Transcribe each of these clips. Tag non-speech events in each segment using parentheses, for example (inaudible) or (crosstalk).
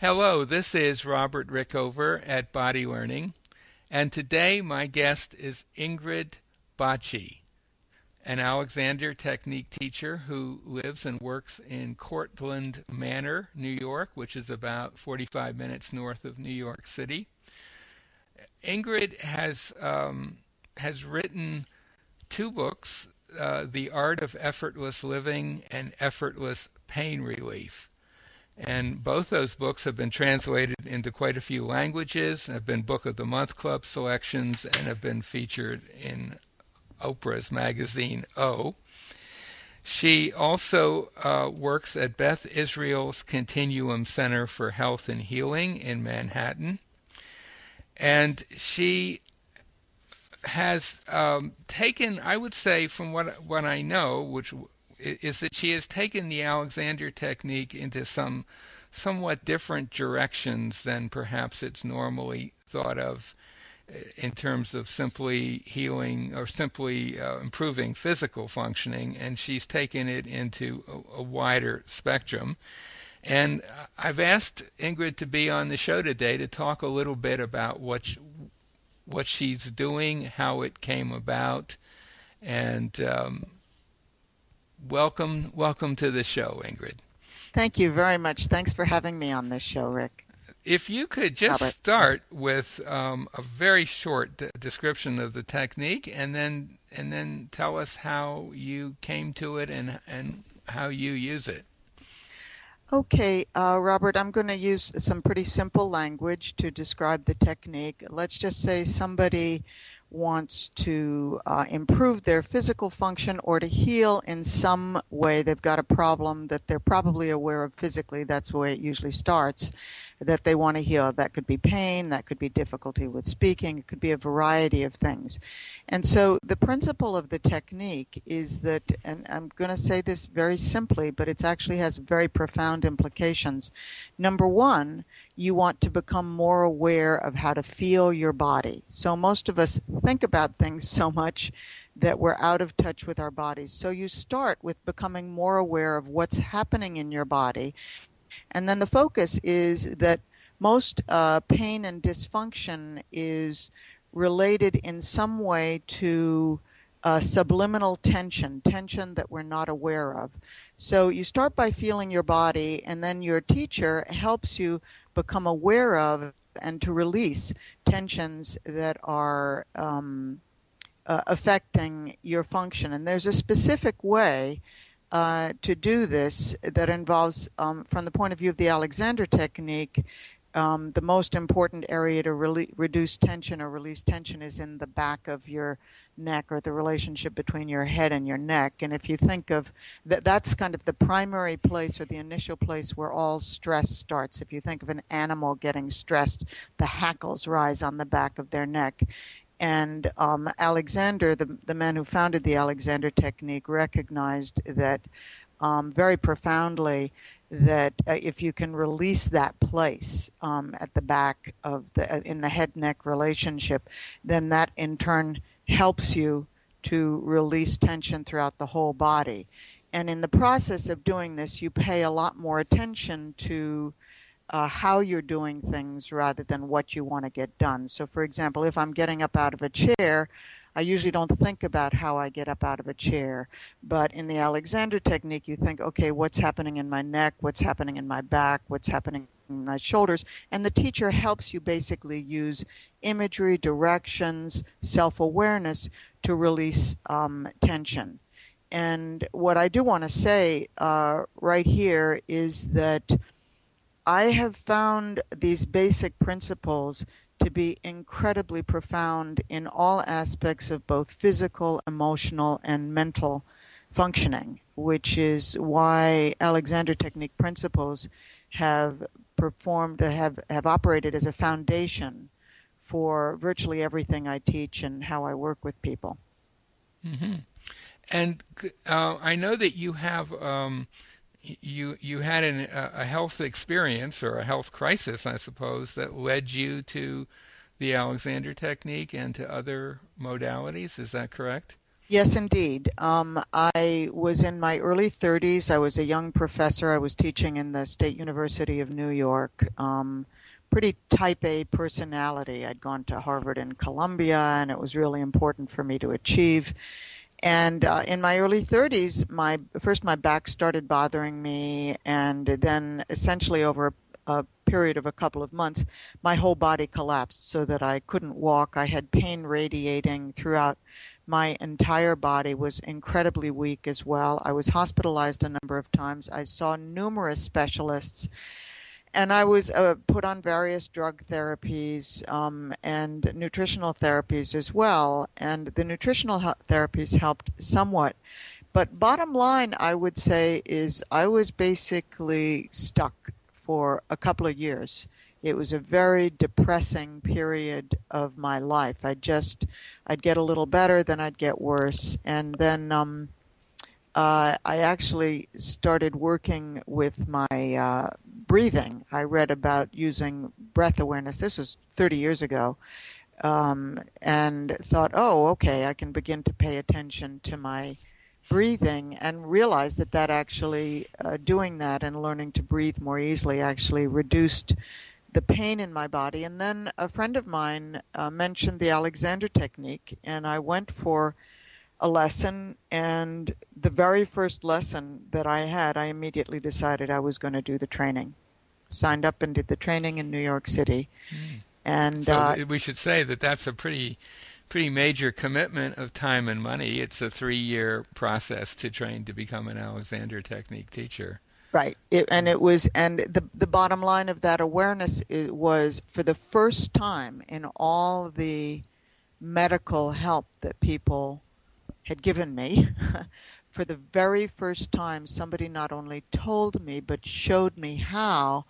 Hello, this is Robert Rickover at Body Learning, and today my guest is Ingrid Bacci, an Alexander Technique teacher who lives and works in Cortlandt Manor, New York, which is about 45 minutes north of New York City. Ingrid has um, has written two books, uh, "The Art of Effortless Living" and "Effortless Pain Relief." And both those books have been translated into quite a few languages, have been Book of the Month Club selections, and have been featured in Oprah's magazine O. She also uh, works at Beth Israel's Continuum Center for Health and Healing in Manhattan. And she has um, taken, I would say, from what what I know, which is that she has taken the Alexander technique into some somewhat different directions than perhaps it's normally thought of uh, in terms of simply healing or simply uh, improving physical functioning, and she's taken it into a, a, wider spectrum. And I've asked Ingrid to be on the show today to talk a little bit about what she, what she's doing, how it came about, and um, welcome, welcome to the show, Ingrid. Thank you very much. Thanks for having me on this show, Rick. If you could just Robert. start with um, a very short d- description of the technique, and then and then tell us how you came to it and and how you use it. Okay, uh, Robert, I'm going to use some pretty simple language to describe the technique. Let's just say somebody wants to uh, improve their physical function or to heal in some way. They've got a problem that they're probably aware of physically. That's the way it usually starts. That they want to heal. That could be pain. That could be difficulty with speaking. It could be a variety of things. And so the principle of the technique is that, and I'm going to say this very simply, but it actually has very profound implications. Number one, you want to become more aware of how to feel your body. So most of us think about things so much that we're out of touch with our bodies. So you start with becoming more aware of what's happening in your body. And then the focus is that most uh, pain and dysfunction is related in some way to uh, subliminal tension, tension that we're not aware of. So you start by feeling your body, and then your teacher helps you become aware of and to release tensions that are um, uh, affecting your function. And there's a specific way uh, to do this that involves, um, from the point of view of the Alexander technique, um, the most important area to re- reduce tension or release tension is in the back of your neck or the relationship between your head and your neck. And if you think of that, that's kind of the primary place or the initial place where all stress starts. If you think of an animal getting stressed, the hackles rise on the back of their neck. And um, Alexander, the, the man who founded the Alexander technique, recognized that um, very profoundly that uh, if you can release that place um, at the back of the uh, in the head neck relationship, then that in turn helps you to release tension throughout the whole body. And in the process of doing this, you pay a lot more attention to uh, how you're doing things rather than what you want to get done. So, for example, if I'm getting up out of a chair, I usually don't think about how I get up out of a chair. But in the Alexander technique, you think, okay, what's happening in my neck? What's happening in my back? What's happening in my shoulders? And the teacher helps you basically use imagery, directions, self awareness to release um, tension. And what I do want to say uh, right here is that I have found these basic principles to be incredibly profound in all aspects of both physical, emotional, and mental functioning, which is why Alexander Technique principles have performed, have, have operated as a foundation for virtually everything I teach and how I work with people. Mm-hmm. And uh, I know that you have um, you you had an, a health experience or a health crisis, I suppose, that led you to the Alexander technique and to other modalities. Is that correct? Yes, indeed. Um, I was in my early 30s. I was a young professor. I was teaching in the State University of New York. Um, pretty type A personality. I'd gone to Harvard and Columbia, and it was really important for me to achieve. And uh, in my early 30s, my first my back started bothering me, and then essentially over a, a period of a couple of months, my whole body collapsed so that I couldn't walk. I had pain radiating throughout my entire body was incredibly weak as well. I was hospitalized a number of times. I saw numerous specialists and I was uh, put on various drug therapies um, and nutritional therapies as well. And the nutritional therapies helped somewhat. But bottom line, I would say, is I was basically stuck for a couple of years. It was a very depressing period of my life. I just, I'd get a little better, then I'd get worse. And then, um, uh, I actually started working with my uh, breathing. I read about using breath awareness. This was 30 years ago. Um, and thought, oh, okay, I can begin to pay attention to my breathing and realize that that actually, uh, doing that and learning to breathe more easily actually reduced the pain in my body. And then a friend of mine uh, mentioned the Alexander technique, and I went for a lesson and the very first lesson that I had, I immediately decided I was going to do the training. Signed up and did the training in New York City. Mm. And so uh, we should say that that's a pretty pretty major commitment of time and money. It's a 3-year process to train to become an Alexander technique teacher. Right. It, and it was and the the bottom line of that awareness was for the first time in all the medical help that people had given me, (laughs) for the very first time, somebody not only told me, but showed me how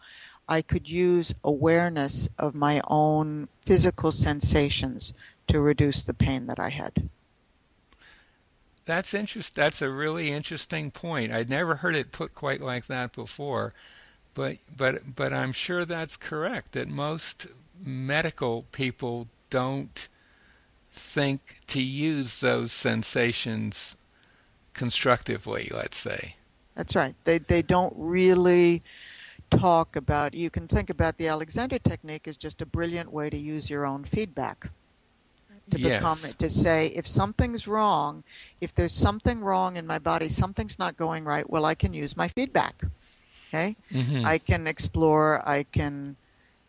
I could use awareness of my own physical sensations to reduce the pain that I had. That's interest. That's a really interesting point. I'd never heard it put quite like that before, but but but I'm sure that's correct. That most medical people don't think to use those sensations constructively, let's say. That's right. They they don't really talk about you can think about the Alexander technique as just a brilliant way to use your own feedback. To yes. become to say if something's wrong, if there's something wrong in my body, something's not going right, well I can use my feedback. Okay? Mm-hmm. I can explore, I can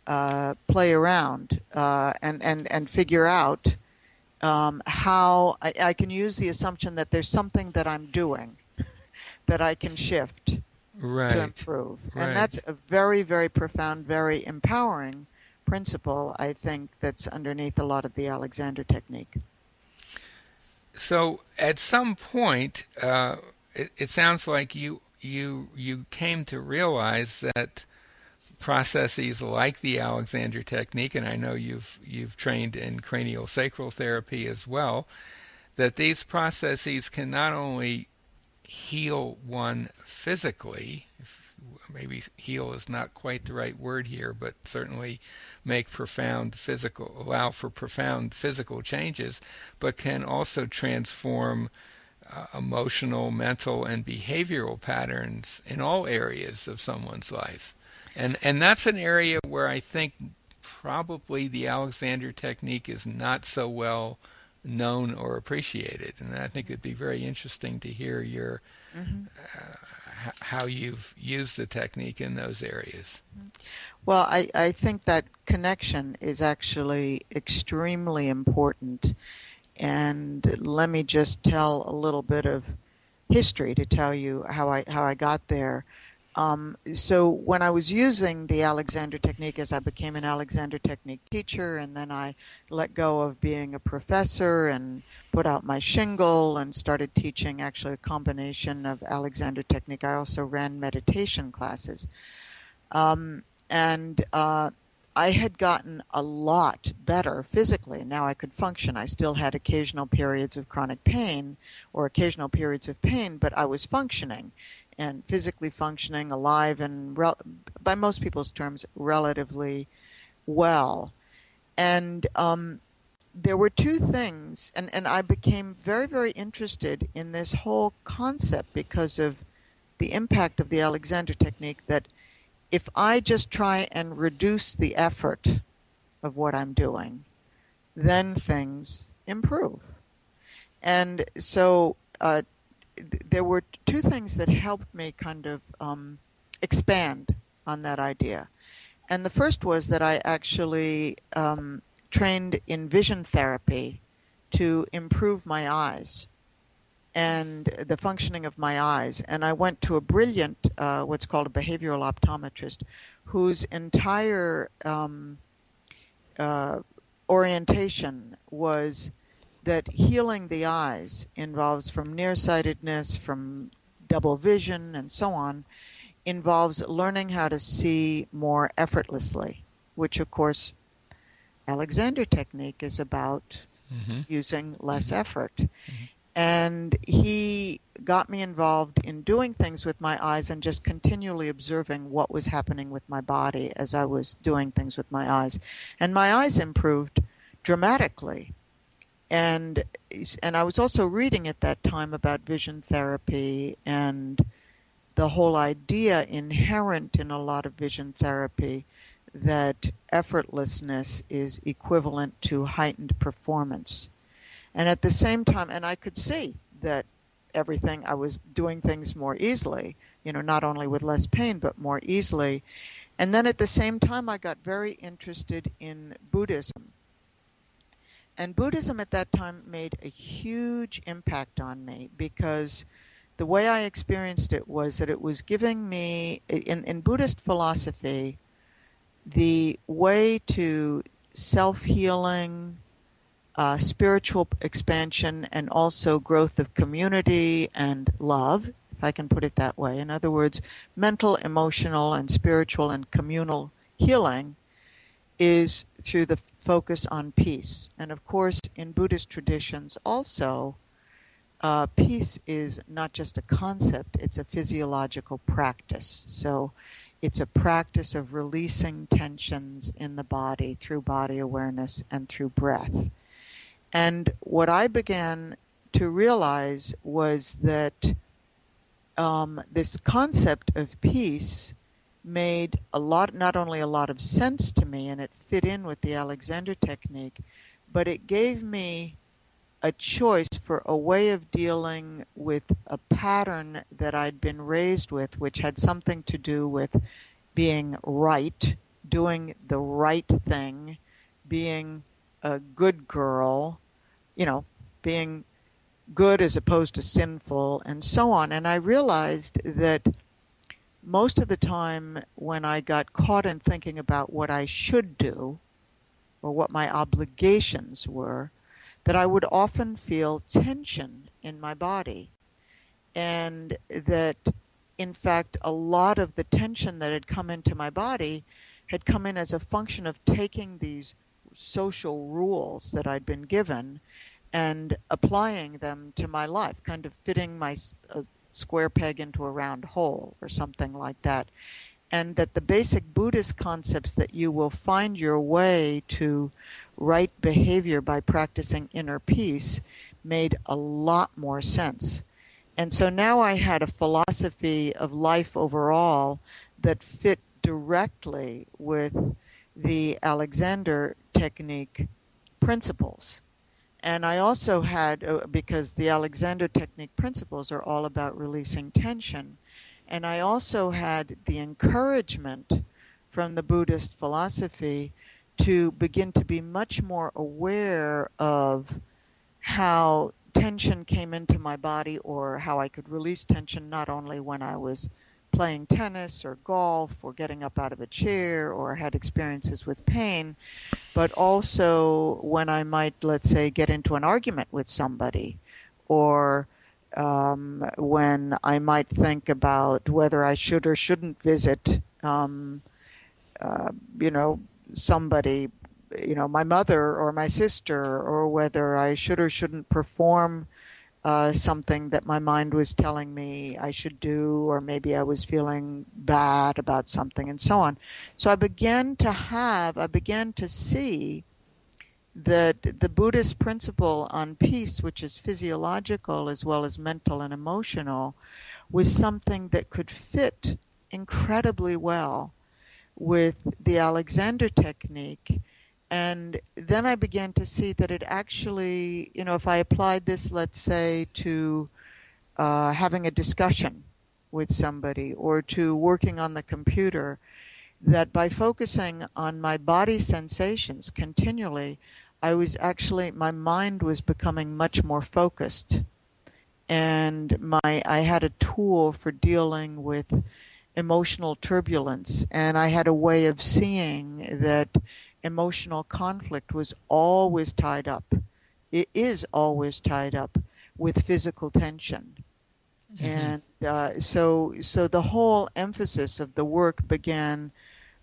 uh, play around uh, and, and, and figure out um, how I, I, can use the assumption that there's something that I'm doing (laughs) that I can shift right. to improve. Right. And that's a very, very profound, very empowering principle, I think, that's underneath a lot of the Alexander technique. So at some point, uh, it, it sounds like you you you came to realize that processes like the Alexander technique, and I know you've you've trained in cranial sacral therapy as well, that these processes can not only heal one physically, maybe heal is not quite the right word here, but certainly make profound physical, allow for profound physical changes, but can also transform uh, emotional, mental, and behavioral patterns in all areas of someone's life. And and that's an area where I think probably the Alexander technique is not so well known or appreciated. And I think it'd be very interesting to hear your mm-hmm. uh, how you've used the technique in those areas. Well, I, I think that connection is actually extremely important. And let me just tell a little bit of history to tell you how I how I got there. Um, so when I was using the Alexander technique as I became an Alexander technique teacher and then I let go of being a professor and put out my shingle and started teaching actually a combination of Alexander technique. I also ran meditation classes. Um, and uh, I had gotten a lot better physically. Now I could function. I still had occasional periods of chronic pain or occasional periods of pain, but I was functioning and physically functioning, alive, and by most people's terms, relatively well. And um, there were two things, and, and I became very, very interested in this whole concept because of the impact of the Alexander technique that if I just try and reduce the effort of what I'm doing, then things improve. And so uh, there were two things that helped me kind of um, expand on that idea. And the first was that I actually um, trained in vision therapy to improve my eyes and the functioning of my eyes. And I went to a brilliant, uh, what's called a behavioral optometrist, whose entire um, uh, orientation was that healing the eyes involves from nearsightedness, from double vision, and so on, involves learning how to see more effortlessly, which, of course, Alexander technique is about mm-hmm. using less mm-hmm. effort. Mm-hmm. And he got me involved in doing things with my eyes and just continually observing what was happening with my body as I was doing things with my eyes. And my eyes improved dramatically. And and I was also reading at that time about vision therapy and the whole idea inherent in a lot of vision therapy that effortlessness is equivalent to heightened performance. And at the same time, and I could see that everything, I was doing things more easily, you know, not only with less pain, but more easily. And then at the same time, I got very interested in Buddhism. And Buddhism at that time made a huge impact on me because the way I experienced it was that it was giving me, in, in Buddhist philosophy, the way to self healing, uh, spiritual expansion, and also growth of community and love, if I can put it that way. In other words, mental, emotional, and spiritual and communal healing is through the focus on peace. And of course, in Buddhist traditions, also, uh, peace is not just a concept, it's a physiological practice. So it's a practice of releasing tensions in the body through body awareness and through breath. And what I began to realize was that um, this concept of peace made a lot, not only a lot of sense to me, and it fit in with the Alexander technique, but it gave me a choice for a way of dealing with a pattern that I'd been raised with, which had something to do with being right, doing the right thing, being a good girl, you know, being good as opposed to sinful, and so on. And I realized that most of the time when I got caught in thinking about what I should do or what my obligations were, that I would often feel tension in my body. And that, in fact, a lot of the tension that had come into my body had come in as a function of taking these social rules that I'd been given and applying them to my life, kind of fitting my uh, square peg into a round hole or something like that. And that the basic Buddhist concepts that you will find your way to right behavior by practicing inner peace made a lot more sense. And so now I had a philosophy of life overall that fit directly with the Alexander technique principles. And I also had, uh, because the Alexander technique principles are all about releasing tension, and I also had the encouragement from the Buddhist philosophy to begin to be much more aware of how tension came into my body or how I could release tension not only when I was playing tennis or golf or getting up out of a chair or had experiences with pain, but also when I might, let's say, get into an argument with somebody or um, when I might think about whether I should or shouldn't visit, um, uh, you know, somebody, you know, my mother or my sister, or whether I should or shouldn't perform uh, something that my mind was telling me I should do, or maybe I was feeling bad about something, and so on. So I began to have, I began to see that the Buddhist principle on peace, which is physiological as well as mental and emotional, was something that could fit incredibly well with the Alexander technique. And then I began to see that it actually, you know, if I applied this, let's say, to uh, having a discussion with somebody or to working on the computer, that by focusing on my body sensations continually, I was actually, my mind was becoming much more focused. And my, I had a tool for dealing with emotional turbulence. And I had a way of seeing that emotional conflict was always tied up. It is always tied up with physical tension. Mm-hmm. And uh, so, so the whole emphasis of the work began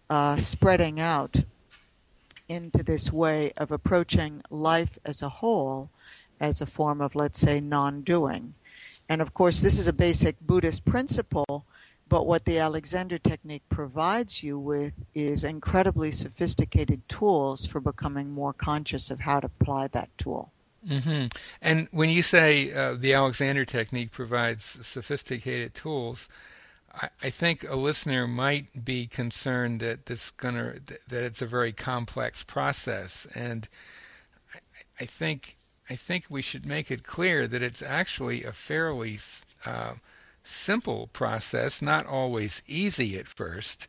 uh, spreading out into this way of approaching life as a whole as a form of, let's say, non doing. And of course, this is a basic Buddhist principle, but what the Alexander technique provides you with is incredibly sophisticated tools for becoming more conscious of how to apply that tool. Mm-hmm. And when you say uh, the Alexander technique provides sophisticated tools, I, I think a listener might be concerned that this gonna that it's a very complex process, and I, I think I think we should make it clear that it's actually a fairly uh, simple process, not always easy at first,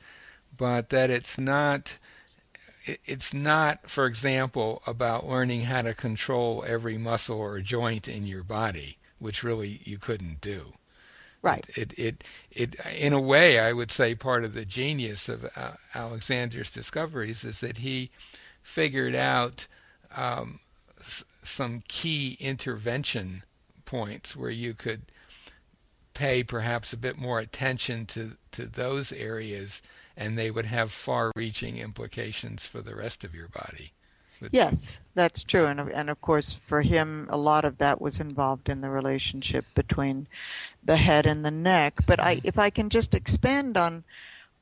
but that it's not it's not, for example, about learning how to control every muscle or joint in your body, which really you couldn't do. Right. It, it, it, it, in a way, I would say part of the genius of uh, Alexander's discoveries is that he figured out um, s- some key intervention points where you could pay perhaps a bit more attention to, to those areas and they would have far reaching implications for the rest of your body. Yes, that's true, and and of course for him, a lot of that was involved in the relationship between the head and the neck. But I, if I can just expand on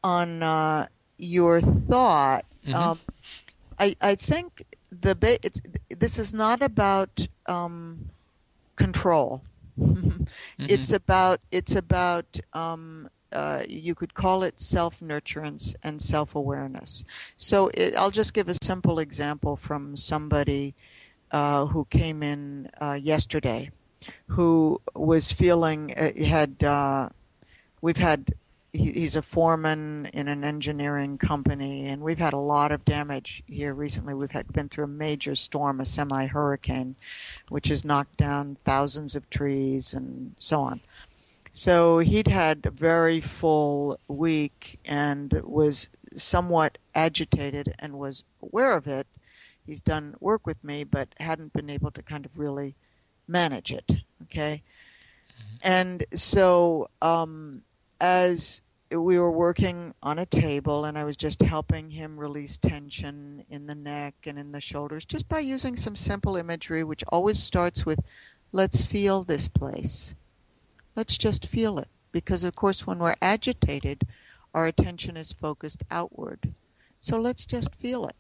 on uh, your thought, mm-hmm. um, I I think the ba- it's, this is not about um, control. (laughs) mm-hmm. It's about it's about um, uh, you could call it self nurturance and self awareness. So it, I'll just give a simple example from somebody uh, who came in uh, yesterday who was feeling, uh, had, uh, we've had, he, he's a foreman in an engineering company, and we've had a lot of damage here recently. We've had, been through a major storm, a semi hurricane, which has knocked down thousands of trees and so on. So he'd had a very full week and was somewhat agitated and was aware of it. He's done work with me, but hadn't been able to kind of really manage it. Okay. Mm-hmm. And so, um, as we were working on a table and I was just helping him release tension in the neck and in the shoulders just by using some simple imagery, which always starts with, let's feel this place. Let's just feel it. Because, of course, when we're agitated, our attention is focused outward. So let's just feel it.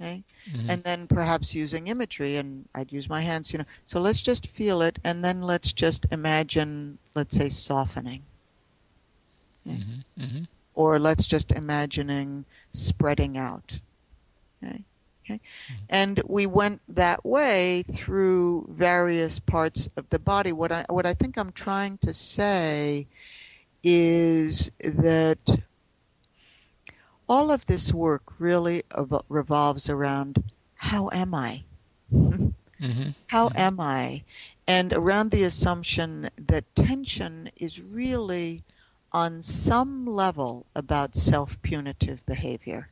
Okay? Mm-hmm. And then perhaps using imagery, and I'd use my hands, you know. So let's just feel it, and then let's just imagine, let's say, softening. Mm-hmm. Mm-hmm. Or let's just imagining spreading out. Okay? Okay? Mm-hmm. And we went that way through various parts of the body. What I, what I think I'm trying to say is that all of this work really revolves around how am I? (laughs) mm-hmm. How mm-hmm. am I? And around the assumption that tension is really on some level about self punitive behavior.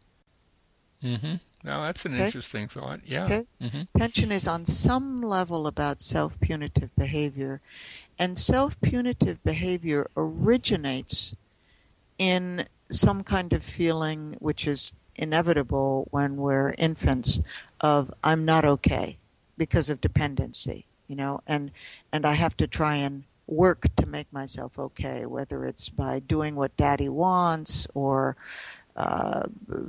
Mm-hmm. No, that's an okay? interesting thought. Yeah. Okay? Mm-hmm. Tension is on some level about self punitive behavior, and self punitive behavior originates in some kind of feeling which is inevitable when we're infants of I'm not okay because of dependency, you know, and and I have to try and work to make myself okay, whether it's by doing what daddy wants or uh,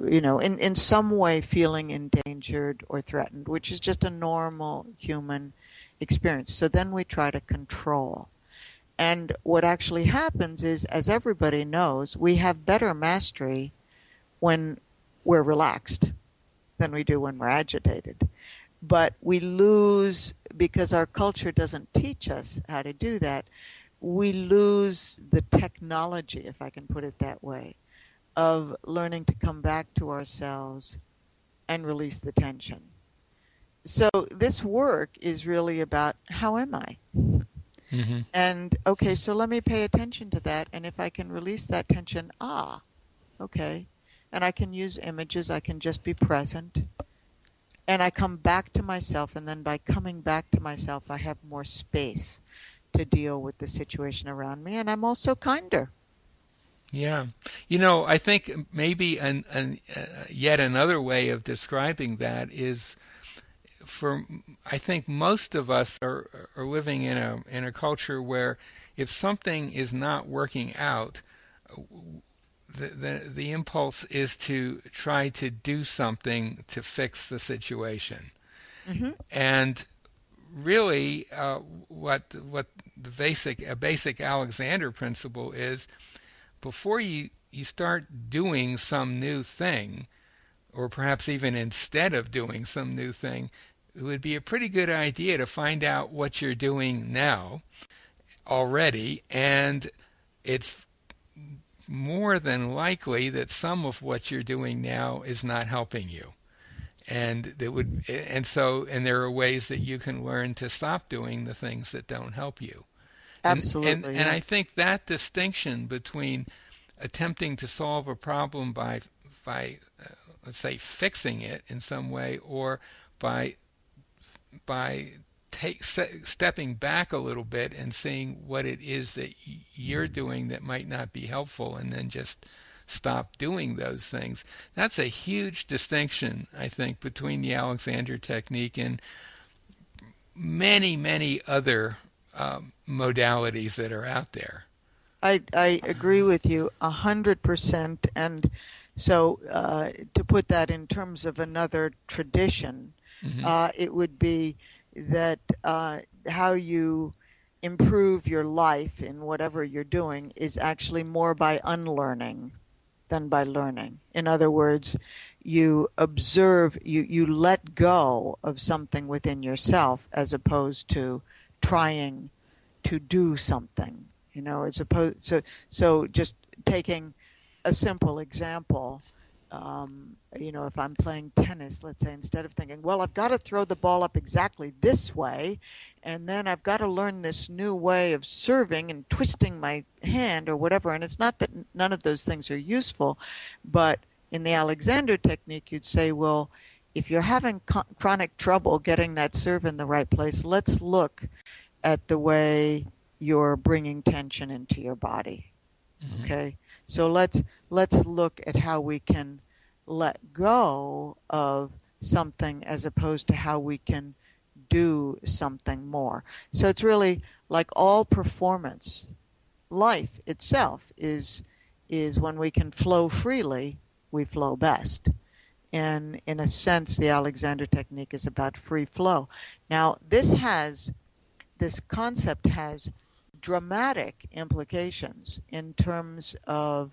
you know, in, in some way feeling endangered or threatened, which is just a normal human experience. So then we try to control. And what actually happens is, as everybody knows, we have better mastery when we're relaxed than we do when we're agitated. But we lose, because our culture doesn't teach us how to do that, we lose the technology, if I can put it that way, of learning to come back to ourselves and release the tension. So this work is really about how am I? Mm-hmm. And okay, so let me pay attention to that. And if I can release that tension, ah, okay. And I can use images, I can just be present. And I come back to myself. And then by coming back to myself, I have more space to deal with the situation around me. And I'm also kinder. Yeah. You know, I think maybe an, an, uh, yet another way of describing that is for I think most of us are are living in a in a culture where if something is not working out the, the the impulse is to try to do something to fix the situation. Mm-hmm. And really uh, what what the basic a basic Alexander principle is before you you start doing some new thing, or perhaps even instead of doing some new thing, it would be a pretty good idea to find out what you're doing now already, and it's more than likely that some of what you're doing now is not helping you and that would and so and there are ways that you can learn to stop doing the things that don't help you Absolutely. And, and, yeah. and I think that distinction between attempting to solve a problem by by uh, let's say fixing it in some way or by by take, stepping back a little bit and seeing what it is that you're doing that might not be helpful and then just stop doing those things. That's a huge distinction, I think, between the Alexander technique and many, many other um, modalities that are out there. I, I agree with you a hundred percent. And so, uh, to put that in terms of another tradition, mm-hmm. uh, it would be that uh, how you improve your life in whatever you're doing is actually more by unlearning than by learning. In other words, you observe, you, you let go of something within yourself as opposed to trying to do something. You know, as opposed so so just taking a simple example. Um, you know, if I'm playing tennis, let's say, instead of thinking, well, I've got to throw the ball up exactly this way, and then I've got to learn this new way of serving and twisting my hand or whatever. And it's not that none of those things are useful, but in the Alexander technique, you'd say, well, if you're having co- chronic trouble getting that serve in the right place, let's look at the way you're bringing tension into your body. Mm-hmm. Okay, so let's let's look at how we can let go of something as opposed to how we can do something more. So it's really like all performance. Life itself is is when we can flow freely, we flow best. And in a sense, the Alexander technique is about free flow. Now, this has this concept has dramatic implications in terms of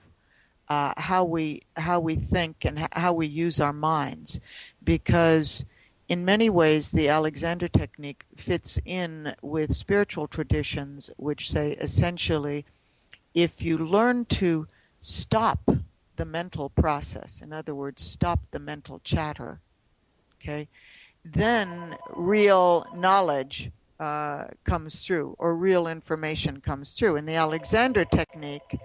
uh, how we how we think and how we use our minds, because in many ways the Alexander technique fits in with spiritual traditions, which say essentially, if you learn to stop the mental process, in other words, stop the mental chatter, okay, then real knowledge uh, comes through or real information comes through. In the Alexander technique,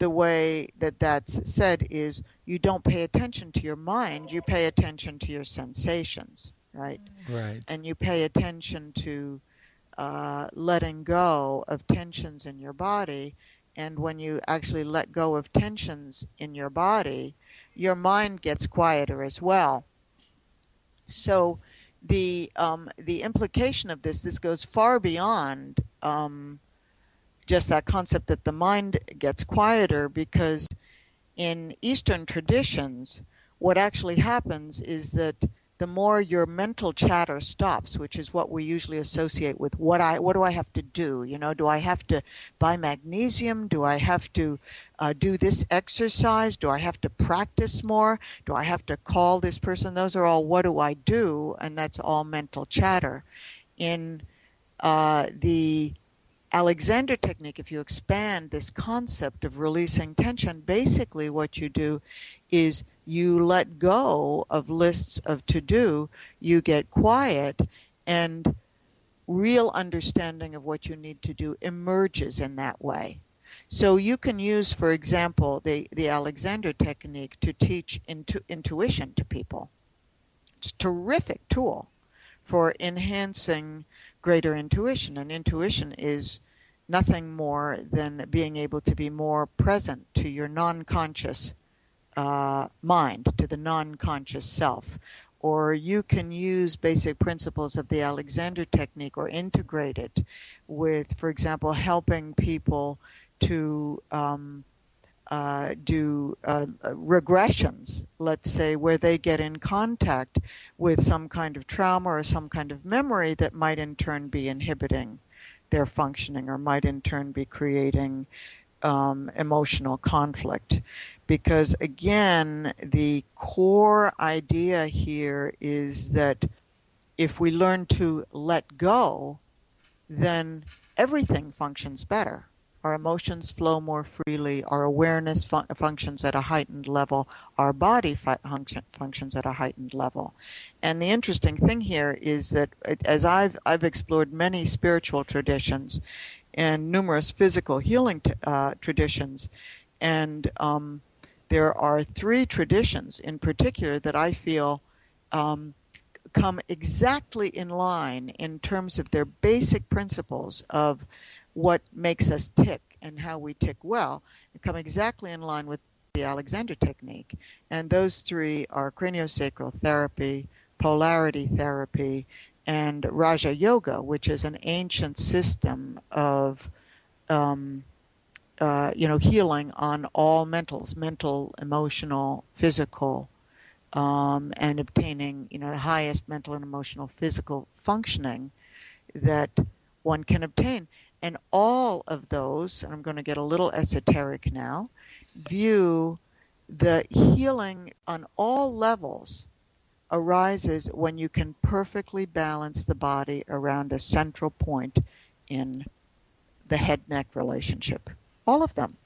the way that that's said is you don't pay attention to your mind, you pay attention to your sensations, right? Right. And you pay attention to uh, letting go of tensions in your body. And when you actually let go of tensions in your body, your mind gets quieter as well. So the um, the implication of this this goes far beyond um, just that concept that the mind gets quieter because in Eastern traditions, what actually happens is that the more your mental chatter stops, which is what we usually associate with what I what do I have to do? You know, do I have to buy magnesium? Do I have to uh, do this exercise? Do I have to practice more? Do I have to call this person? Those are all what do I do, and that's all mental chatter. In uh, the Alexander technique, if you expand this concept of releasing tension, basically what you do is you let go of lists of to do, you get quiet, and real understanding of what you need to do emerges in that way. So you can use, for example, the, the Alexander technique to teach intu- intuition to people. It's a terrific tool for enhancing greater intuition. And intuition is nothing more than being able to be more present to your non conscious uh, mind, to the non conscious self. Or you can use basic principles of the Alexander technique or integrate it with, for example, helping people to um, uh, do uh, regressions, let's say, where they get in contact with some kind of trauma or some kind of memory that might in turn be inhibiting their functioning or might in turn be creating um, emotional conflict because again, the core idea here is that if we learn to let go, then everything functions better. Our emotions flow more freely, our awareness fun- functions at a heightened level, our body function- functions at a heightened level. And the interesting thing here is that as I've, I've explored many spiritual traditions and numerous physical healing t- uh, traditions, and um, there are three traditions in particular that I feel um, come exactly in line in terms of their basic principles of what makes us tick and how we tick well, come exactly in line with the Alexander technique. And those three are craniosacral therapy, polarity therapy, and Raja Yoga, which is an ancient system of um, uh, you know, healing on all mentals, mental, emotional, physical, um, and obtaining, you know, the highest mental and emotional physical functioning that one can obtain. And all of those, and I'm going to get a little esoteric now, view the healing on all levels arises when you can perfectly balance the body around a central point in the head neck relationship all of them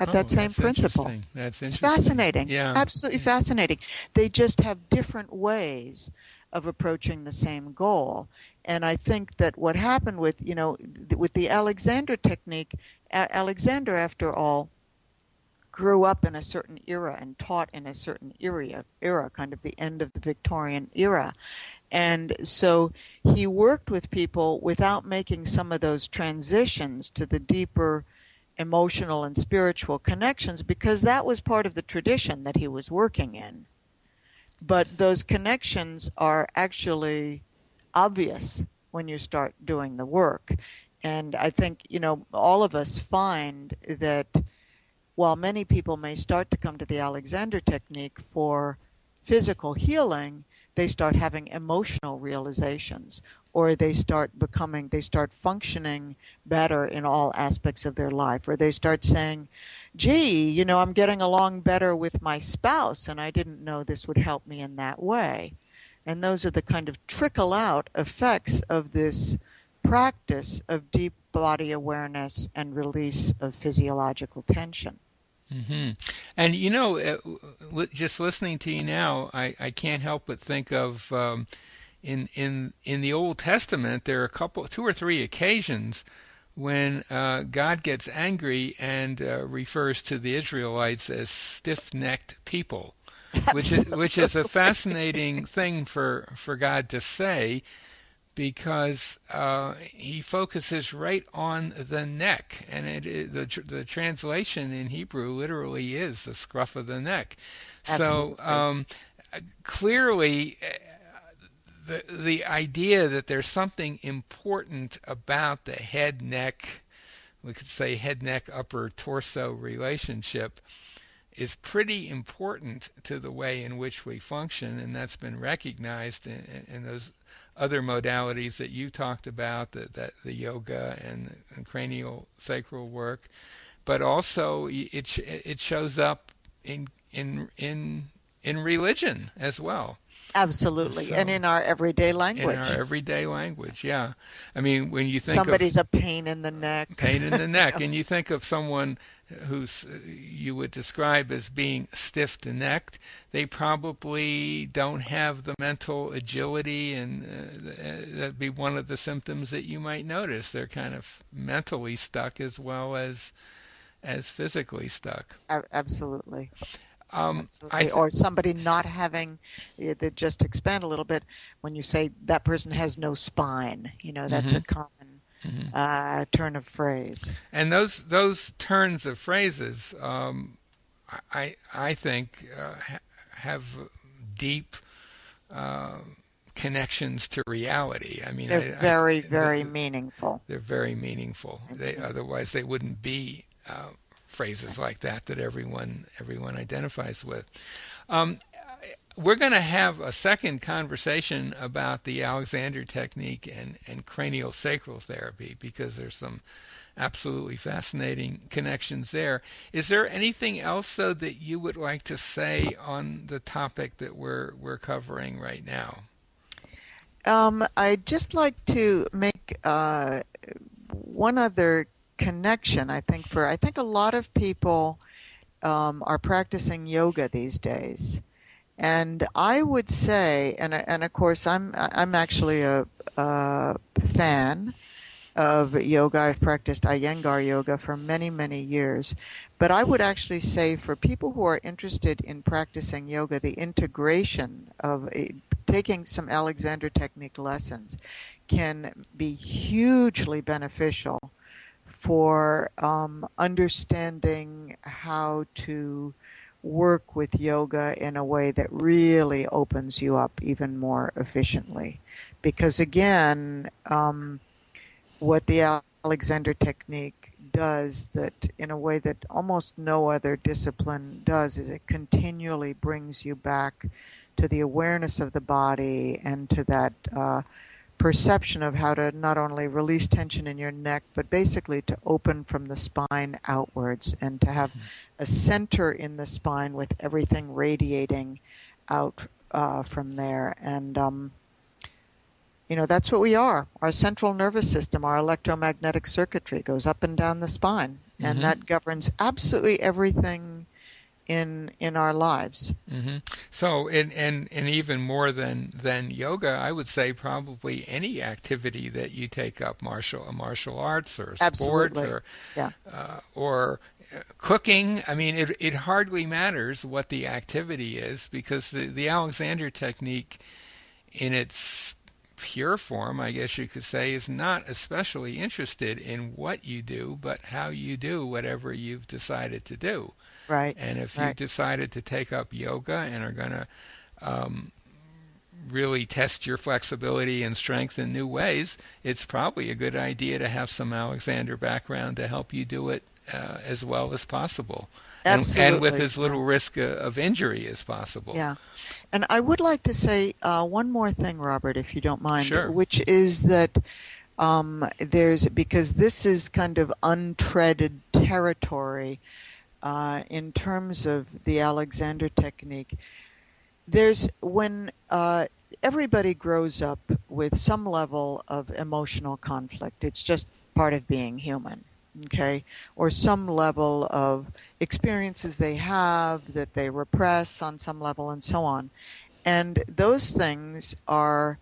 at oh, that same principle. Interesting. That's interesting. It's fascinating. Yeah. Absolutely fascinating. They just have different ways of approaching the same goal. And I think that what happened with, you know, with the Alexander technique, Alexander, after all, grew up in a certain era and taught in a certain era, era, kind of the end of the Victorian era. And so he worked with people without making some of those transitions to the deeper emotional and spiritual connections because that was part of the tradition that he was working in. But those connections are actually obvious when you start doing the work. And I think, you know, all of us find that while many people may start to come to the Alexander technique for physical healing, they start having emotional realizations or they start becoming, they start functioning better in all aspects of their life, or they start saying, gee, you know, I'm getting along better with my spouse, and I didn't know this would help me in that way. And those are the kind of trickle out effects of this practice of deep body awareness and release of physiological tension. Mm-hmm. And you know, uh, just listening to you now, I, I can't help but think of um, in in in the Old Testament, there are a couple, two or three occasions when uh, God gets angry and uh, refers to the Israelites as stiff-necked people, (laughs) which is which is a fascinating thing for for God to say, because uh, He focuses right on the neck, and it, the the translation in Hebrew literally is the scruff of the neck. Absolutely. So um, clearly the the idea that there's something important about the head neck we could say head neck upper torso relationship is pretty important to the way in which we function, and that's been recognized in, in those other modalities that you talked about, the, that the yoga and, and cranial sacral work, but also it it shows up in in in in religion as well. Absolutely, so, and in our everyday language. In our everyday language, yeah. I mean, when you think somebody's of, a pain in the neck, pain in the (laughs) neck, and you think of someone who's you would describe as being stiff-necked, they probably don't have the mental agility, and uh, that'd be one of the symptoms that you might notice. They're kind of mentally stuck as well as as physically stuck. Absolutely. Um, th- or somebody not having, uh, just expand a little bit, when you say that person has no spine, you know, that's mm-hmm. a common mm-hmm. uh, turn of phrase. And those those turns of phrases, um, I I think uh, ha- have deep uh, connections to reality. I mean, they're I, very I, very they're, meaningful. They're very meaningful. They otherwise they wouldn't be uh, phrases like that that everyone everyone identifies with. Um, we're going to have a second conversation about the Alexander technique and, and cranial sacral therapy because there's some absolutely fascinating connections there. Is there anything else though that you would like to say on the topic that we're we're covering right now? Um, I'd just like to make uh, one other connection. I think for I think a lot of people um, are practicing yoga these days, and I would say, and and of course I'm I'm actually a, a fan of yoga. I've practiced Iyengar yoga for many many years, but I would actually say for people who are interested in practicing yoga, the integration of a, taking some Alexander technique lessons can be hugely beneficial for um, understanding how to work with yoga in a way that really opens you up even more efficiently. Because again, um, what the Alexander technique does that in a way that almost no other discipline does is it continually brings you back to the awareness of the body and to that uh, perception of how to not only release tension in your neck, but basically to open from the spine outwards and to have a center in the spine with everything radiating out uh, from there. And, um, you know, that's what we are. Our central nervous system, our electromagnetic circuitry goes up and down the spine, mm-hmm. and that governs absolutely everything in in our lives. Mm-hmm. So, and, and and even more than than yoga, I would say probably any activity that you take up, martial martial arts or sports or yeah. uh, or uh, cooking. I mean, it it hardly matters what the activity is because the the Alexander technique, in its pure form, I guess you could say, is not especially interested in what you do, but how you do whatever you've decided to do. Right. And if right. you decided to take up yoga and are going to um, really test your flexibility and strength in new ways, it's probably a good idea to have some Alexander background to help you do it uh, as well as possible. And, and, with as little risk uh, of injury as possible. Yeah. And I would like to say uh, one more thing, Robert, if you don't mind, sure. which is that um, there's, because this is kind of untreaded territory uh, in terms of the Alexander technique, there's when uh, everybody grows up with some level of emotional conflict. It's just part of being human, okay? Or some level of experiences they have that they repress on some level and so on. And those things are,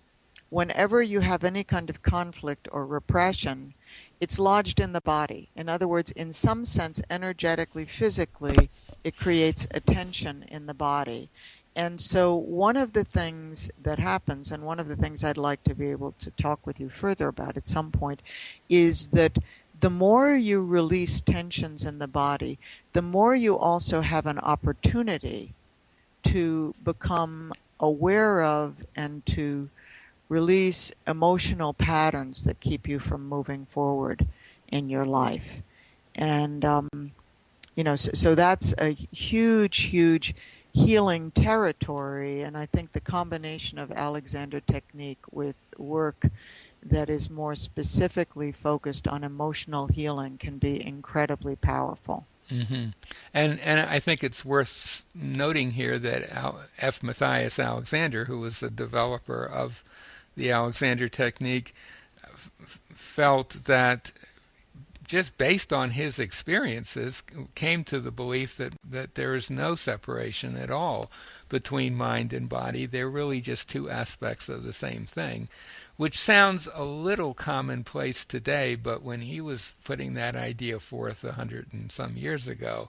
whenever you have any kind of conflict or repression, it's lodged in the body. In other words, in some sense, energetically, physically, it creates a tension in the body. And so, one of the things that happens, and one of the things I'd like to be able to talk with you further about at some point, is that the more you release tensions in the body, the more you also have an opportunity to become aware of and to release emotional patterns that keep you from moving forward in your life. And um, you know, so, so that's a huge, huge healing territory. And I think the combination of Alexander technique with work that is more specifically focused on emotional healing can be incredibly powerful. Mm-hmm. And and I think it's worth noting here that F. Matthias Alexander, who was the developer of the Alexander technique, felt that just based on his experiences came to the belief that, that there is no separation at all between mind and body. They're really just two aspects of the same thing which sounds a little commonplace today, but when he was putting that idea forth a hundred and some years ago,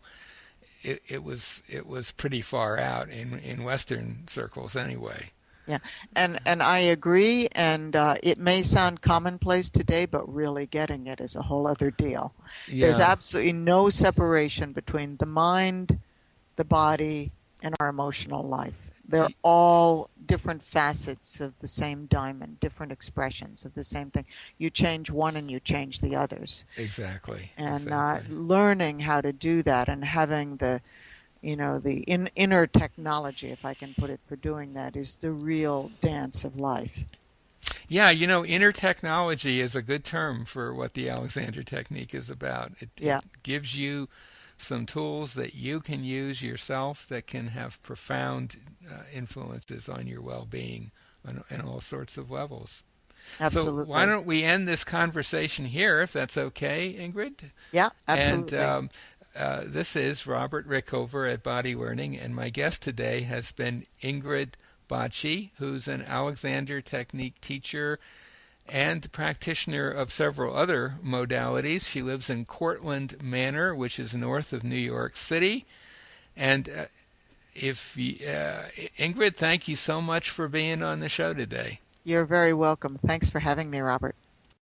it, it was it was pretty far out in in Western circles anyway. Yeah, and and I agree, and uh, it may sound commonplace today, but really getting it is a whole other deal. Yeah. There's absolutely no separation between the mind, the body, and our emotional life. They're all different facets of the same diamond, different expressions of the same thing. You change one and you change the others. Exactly. And exactly. Uh, learning how to do that and having the, you know, the in, inner technology, if I can put it, for doing that is the real dance of life. Yeah, you know, inner technology is a good term for what the Alexander technique is about. It, yeah. it gives you some tools that you can use yourself that can have profound uh, influences on your well-being on, on all sorts of levels. Absolutely. So why don't we end this conversation here, if that's okay, Ingrid? Yeah, absolutely. And um, uh, this is Robert Rickover at Body Learning, and my guest today has been Ingrid Bacci, who's an Alexander Technique teacher and practitioner of several other modalities. She lives in Cortlandt Manor, which is north of New York City. And uh, if uh, Ingrid, thank you so much for being on the show today. You're very welcome. Thanks for having me, Robert.